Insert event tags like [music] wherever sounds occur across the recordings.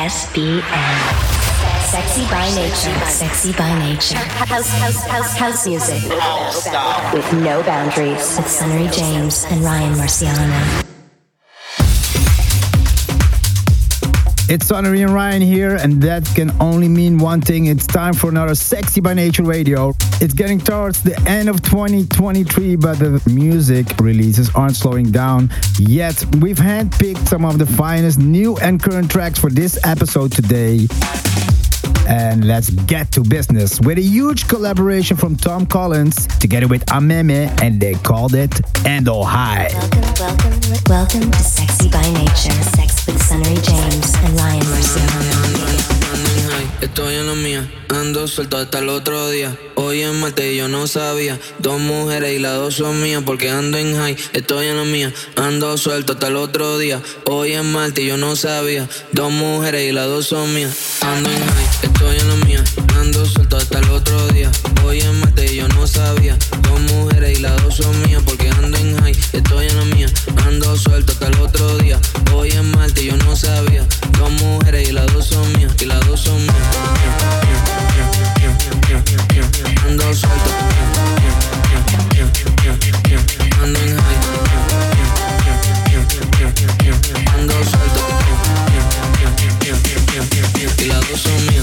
SBN. Sexy by nature. Sexy by nature. House, house, house, house music. With no boundaries. With Sunnery James and Ryan Marciano. It's Sunnery and Ryan here, and that can only mean one thing. It's time for another Sexy by Nature radio. It's getting towards the end of 2023, but the music releases aren't slowing down yet. We've handpicked some of the finest new and current tracks for this episode today. And let's get to business with a huge collaboration from Tom Collins together with Ameme, and they called it Ando High. Welcome, welcome, welcome to Sexy by Nature. With Sunnery James and Ryan Marciano. Estoy en la mía, ando suelto hasta el otro día. Hoy en Marte y yo no sabía. Dos mujeres y las dos son mías porque ando en high. Estoy en la mía, ando suelto hasta el otro día. Hoy en Marte y yo no sabía. Dos mujeres y las dos son mías. Ando en high, estoy en la mía, ando suelto hasta el otro día. Hoy en Marte y yo no sabía. Dos mujeres y las dos son mías porque ando en high. Estoy en la mía, ando suelto hasta el otro día. Hoy en Marte y yo no sabía. Dos mujeres y las dos son mías. Y las dos son mías. Ando suelto. Y dos son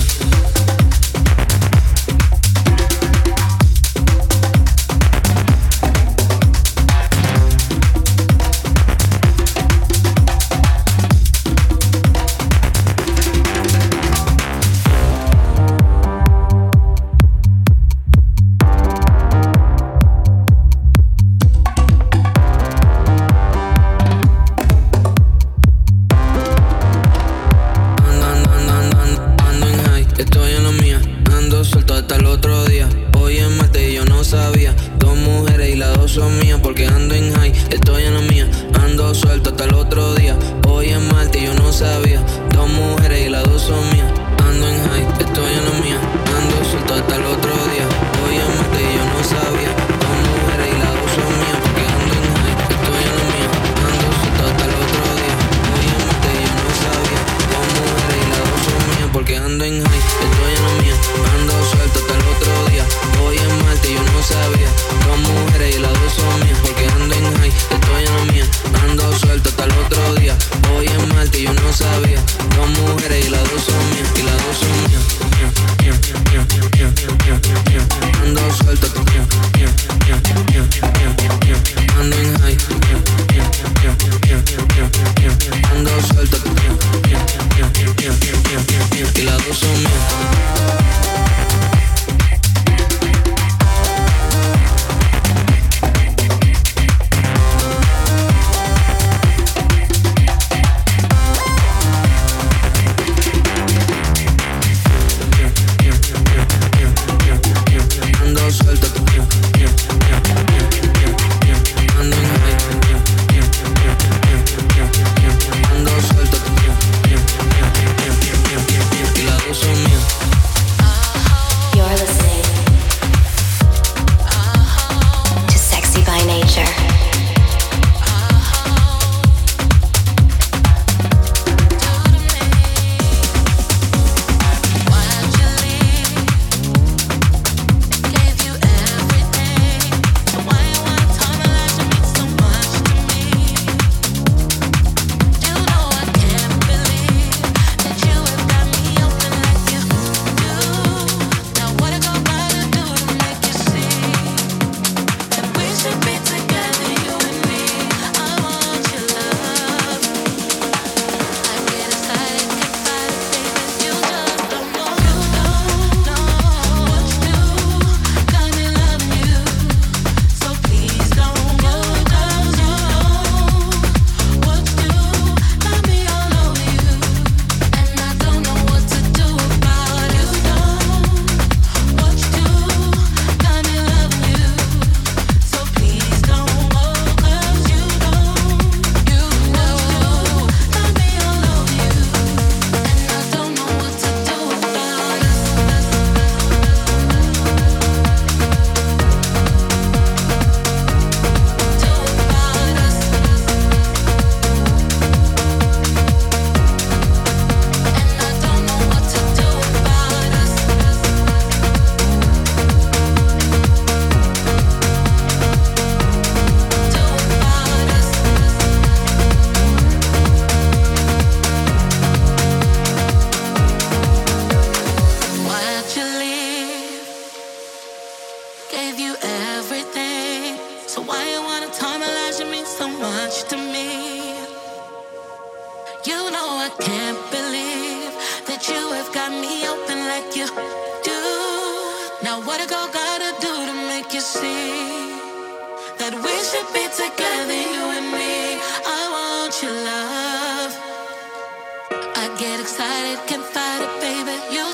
listening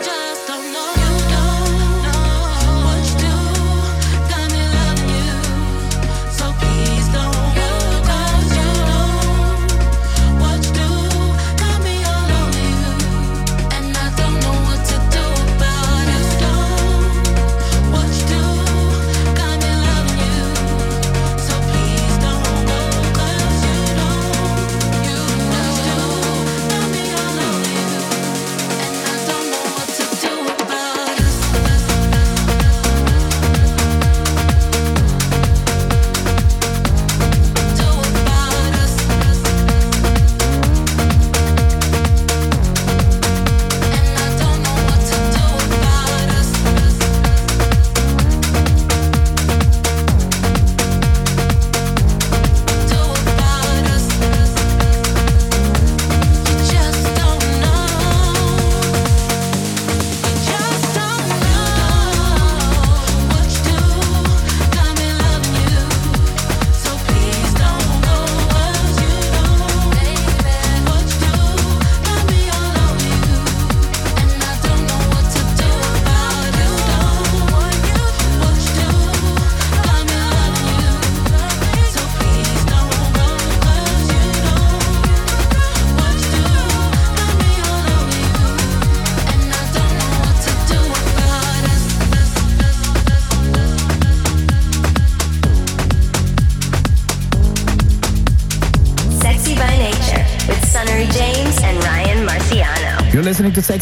to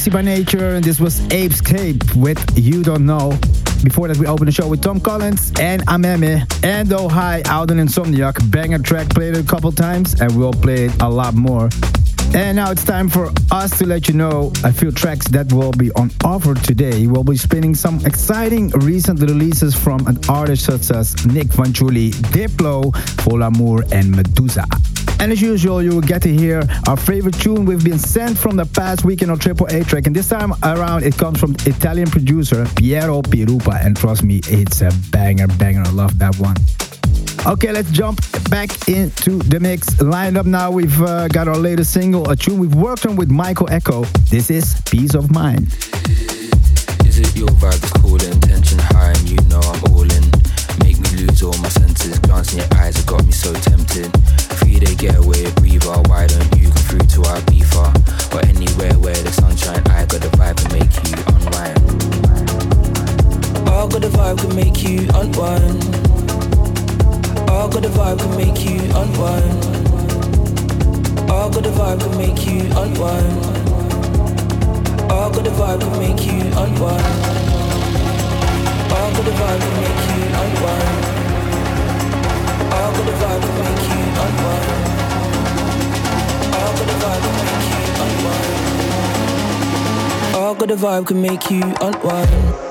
Sexy by Nature, and this was APEXAPE with You Don't Know. Before that, we opened the show with Tom Collins and Ameme and Oh Hi out on Insomniac. Banger track played a couple times, and we'll play it a lot more. And now it's time for us to let you know a few tracks that will be on offer today. We'll be spinning some exciting recent releases from an artist such as Nic Fanciulli, Diplo, Folamour, and Meduza. And as usual, you will get to hear our favorite tune we've been sent from the past weekend on Triple A track. And this time around, it comes from Italian producer Piero Pirupa. And trust me, it's a banger, banger. I love that one. Okay, let's jump back into the mix. Lined up now, we've uh, got our latest single, a tune we've worked on with Michael Ekow. This is Peace of Mind. Is it your vibe that's calling? Tension high, and you know I'm all in. Lose all my senses. Glance in your eyes have got me so tempted three-day getaway breather. Why don't you come through to our beefer? Or anywhere where the sunshine, I got the vibe to make you unwind. I got the vibe to make you unwind. I got the vibe to make you unwind. I got the vibe to make you unwind. I got the vibe to make you unwind. I got the vibe to make you unwind the vibe can make you unwind.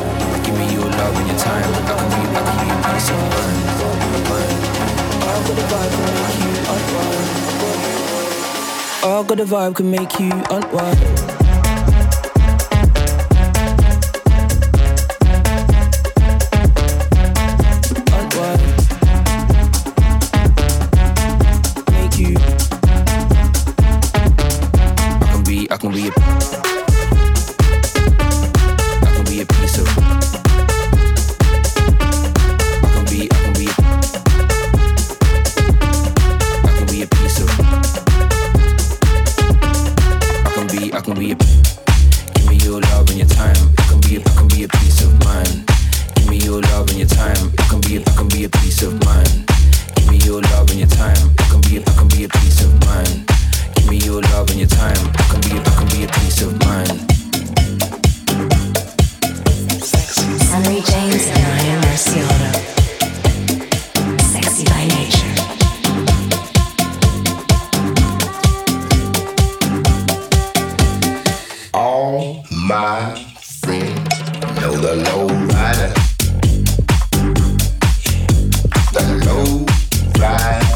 vibe can make you unwind. peace my friends know the low rider. The low rider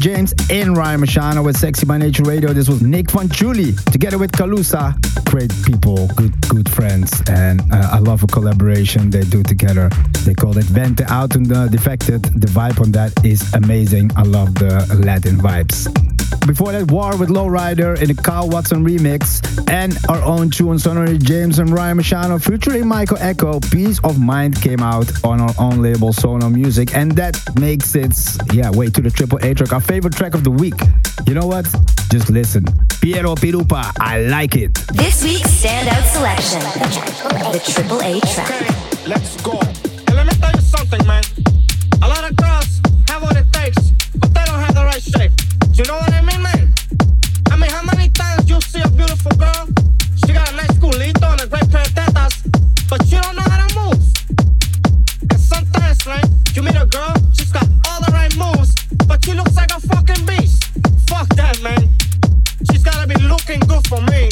James and Ryan Marciano with Sexy by Nature Radio. This was Nic Fanciulli together with Calussa. Great people, good good friends, and uh, I love a collaboration they do together. They call it Vente Out and the Defected. The vibe on that is amazing. I love the Latin vibes. Before that, War with Lowrider in the Kyle Watson remix, and our own tune, Sunnery James and Ryan Marciano featuring Michael Ekow. Peace of Mind came out on our own label, Sono Music, and that makes it, yeah, way to the Triple A track, our favorite track of the week. You know what? Just listen. Piero Pirupa, I like it. This week's standout selection, the Triple A track. Okay, let's go. You meet a girl, she's got all the right moves, but she looks like a fucking beast. Fuck that, man. She's gotta be looking good for me.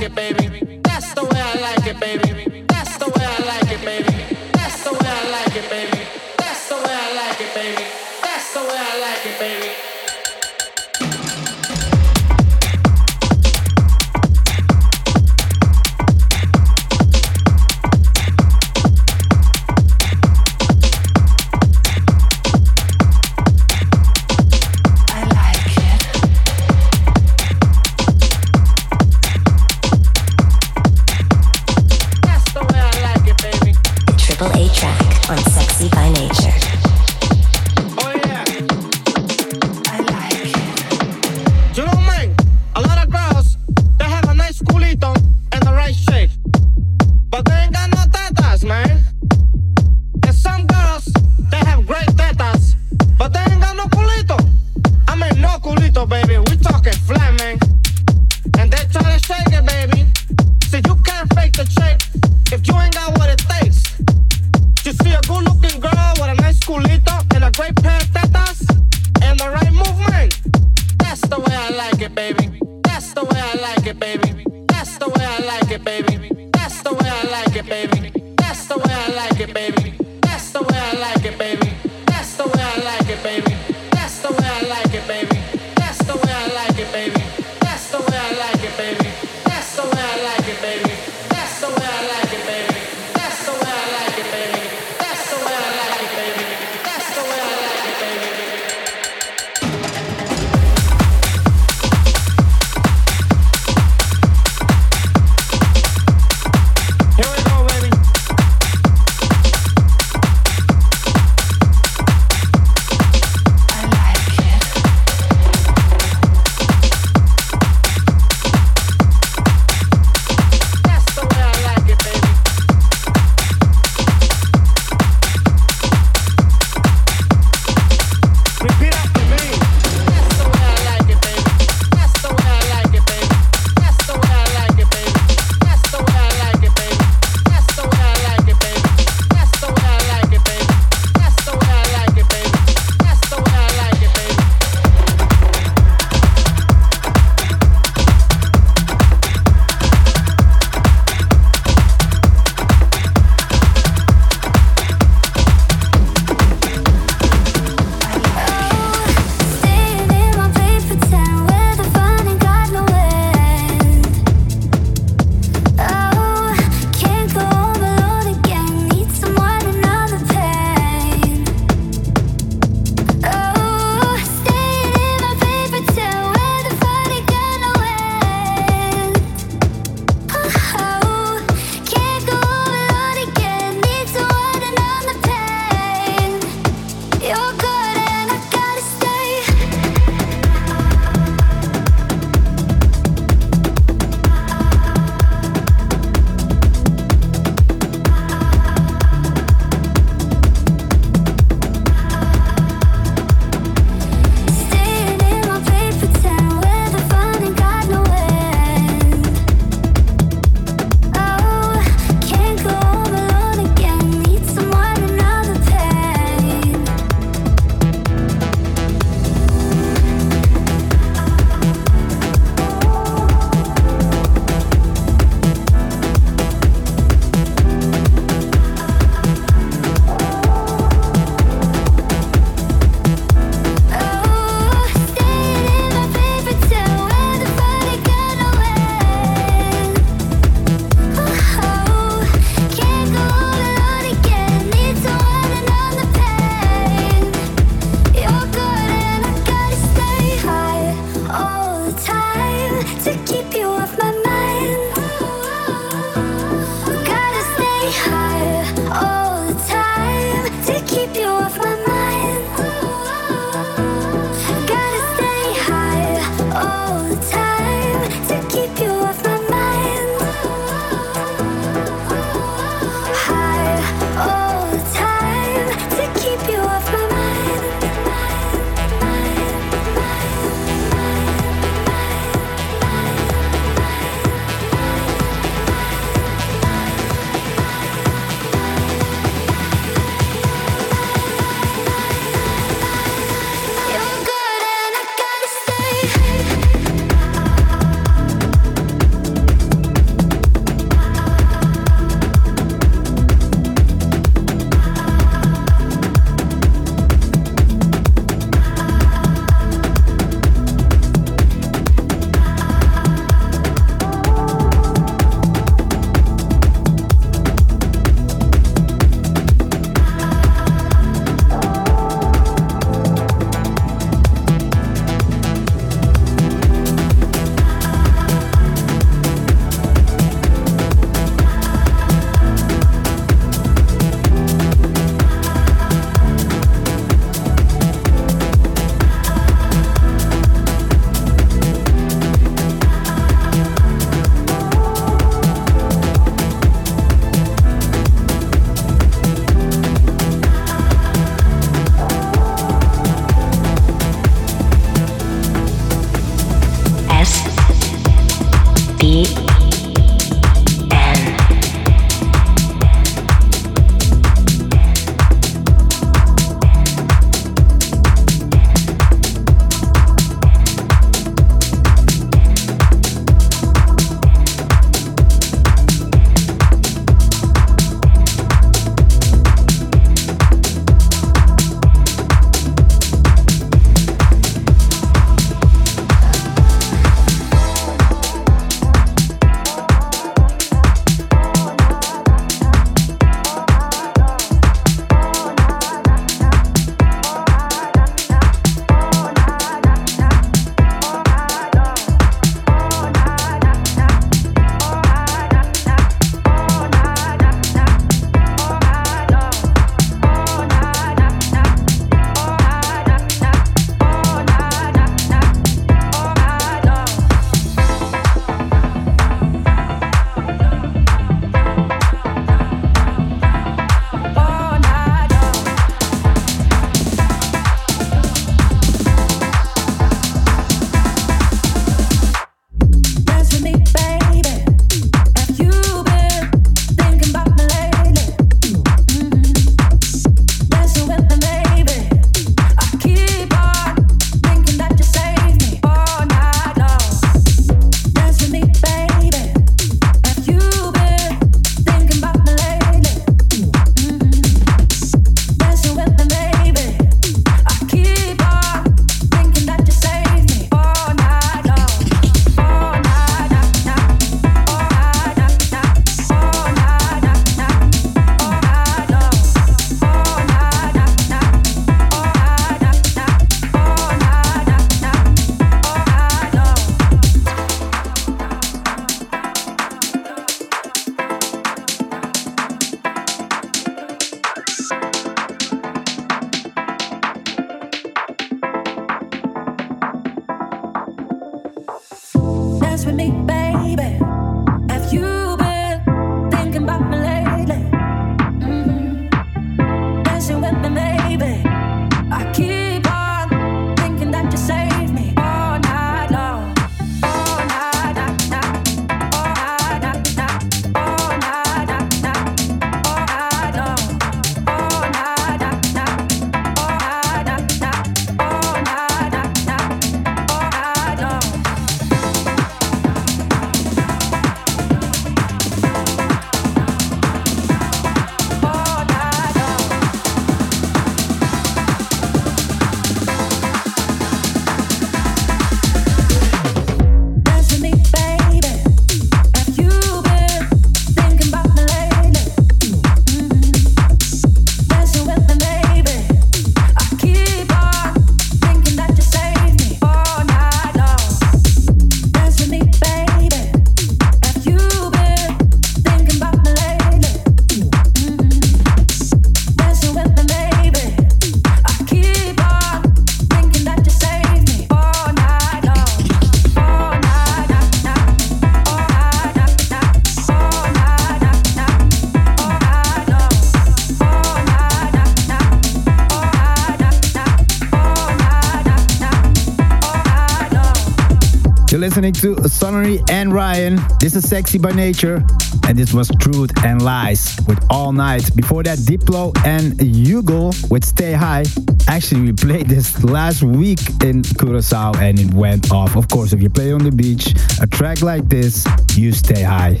Listening to Sonny and Ryan. This is Sexy by Nature, and this was Truth and Lies with All Night. Before that, Diplo and Hugel with Stay High. Actually, we played this last week in Curacao and it went off. Of course, if you play on the beach, a track like this, you stay high. [laughs]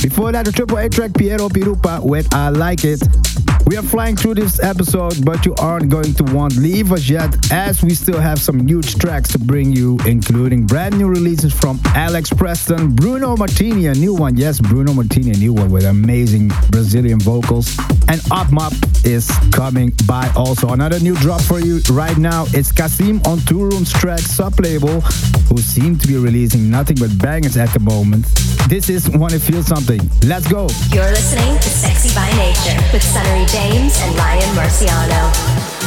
Before that, the Triple A track Piero Pirupa with I Like It. We are flying through this episode, but you aren't going to want to leave us yet, as we still have some huge tracks to bring you, including brand new releases from Alex Preston, Bruno Martini, a new one. Yes, Bruno Martini, a new one with amazing Brazilian vocals. And Odd Mob is coming by also. Another new drop for you right now. It's CASSIMM on Toolroom Trax sub label, who seem to be releasing nothing but bangers at the moment. This is Wanna Feel Something. Let's go. You're listening to Sexy by Nature with Sunnery James and Ryan Marciano.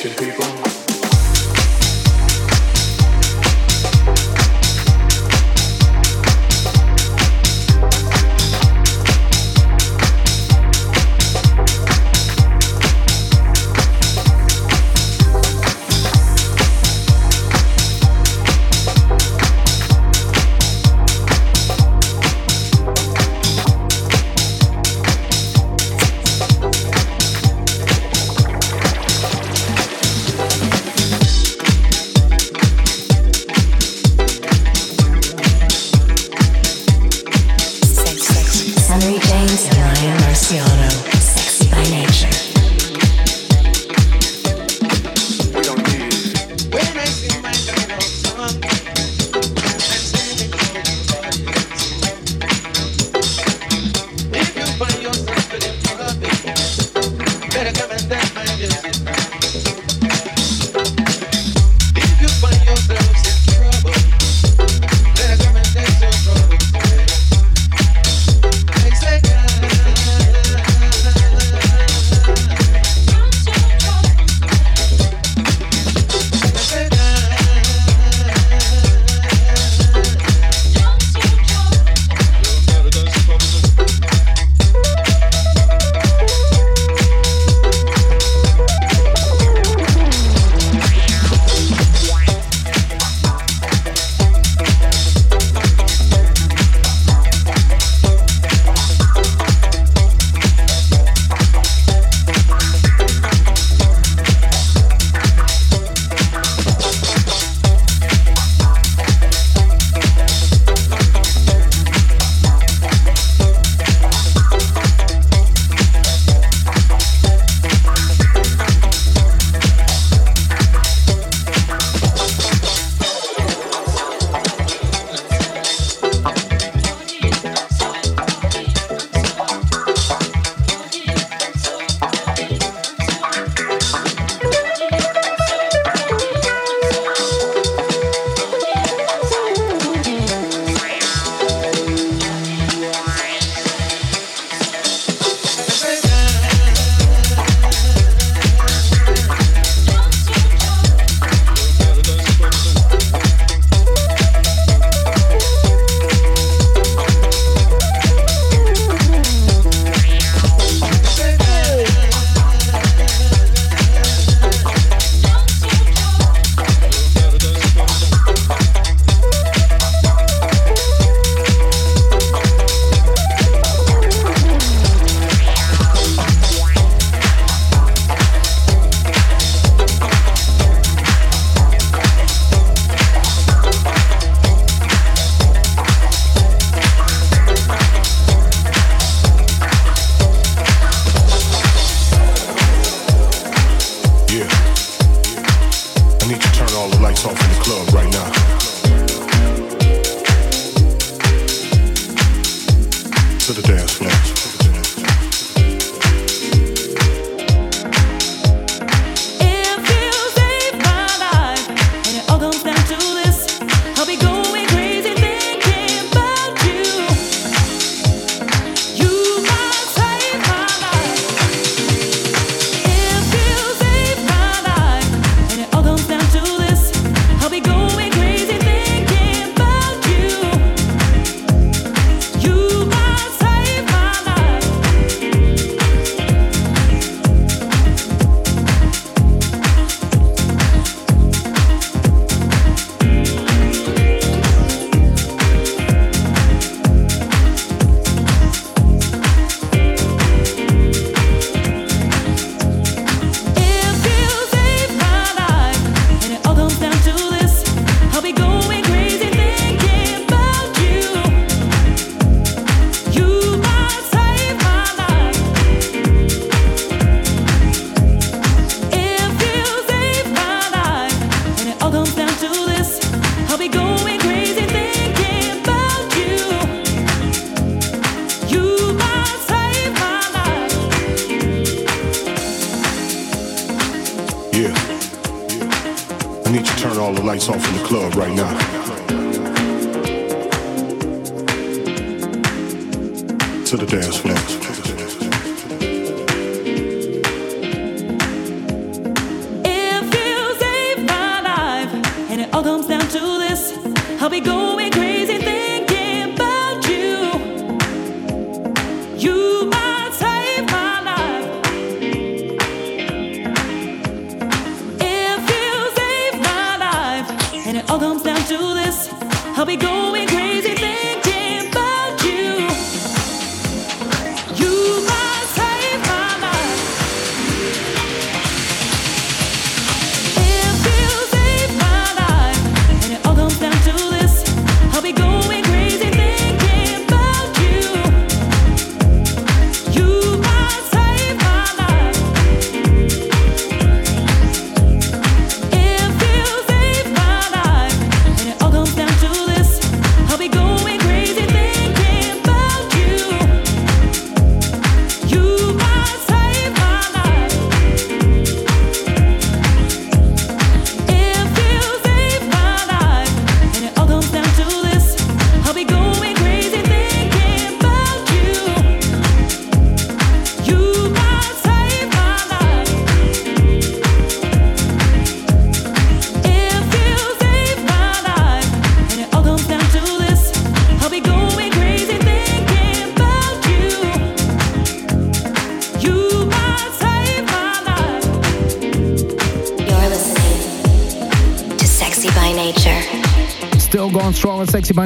To the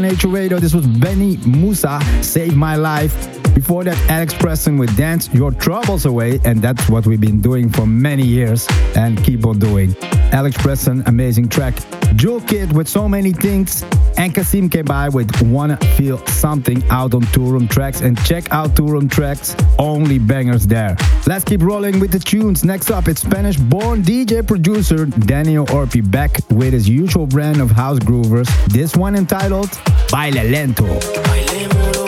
Nature Radio. This was Benny Mussa, Save My Life. Before that, Alex Preston with Dance Your Troubles Away, and that's what we've been doing for many years and keep on doing. Alex Preston, amazing track. Jewel Kid with so many things, and CASSIMM came by with Wanna Feel Something out on Toolroom Trax. And check out Toolroom Trax, only bangers there. Let's keep rolling with the tunes. Next up, it's Spanish born DJ producer Daniel Orpi back with his usual brand of house groovers. This one entitled Baile Lento.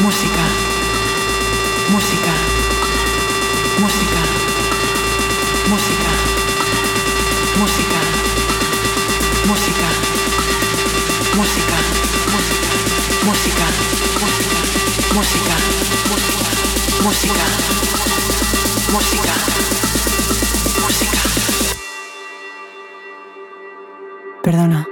Música. Música. Música. Música. Música. Música. Música. Música. Música. Música. Música. Música. Perdona,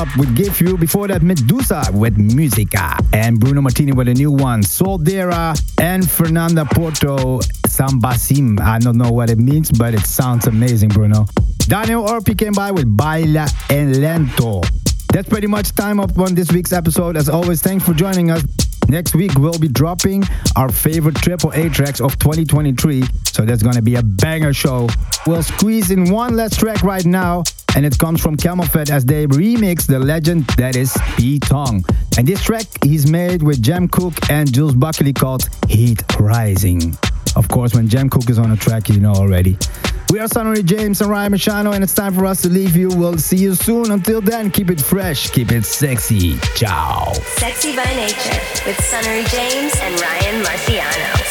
Mob with Give You. Before that, Meduza with Musica. And Bruno Martini with a new one. Soldera and Fernanda Porto, SAMBASSIM. I don't know what it means, but it sounds amazing, Bruno. Daniel Orpi came by with Baila en Lento. That's pretty much time up on this week's episode. As always, thanks for joining us. Next week, we'll be dropping our favorite Triple A tracks of 2023. So that's gonna be a banger show. We'll squeeze in one last track right now. And it comes from CamelPhat as they remix the legend that is Pete Tong. And this track he's made with Jem Cooke and Jules Buckley called Heat Rising. Of course, when Jem Cooke is on a track, you know already. We are Sunnery James and Ryan Marciano, and it's time for us to leave you. We'll see you soon. Until then, keep it fresh, keep it sexy. Ciao. Sexy by Nature with Sunnery James and Ryan Marciano.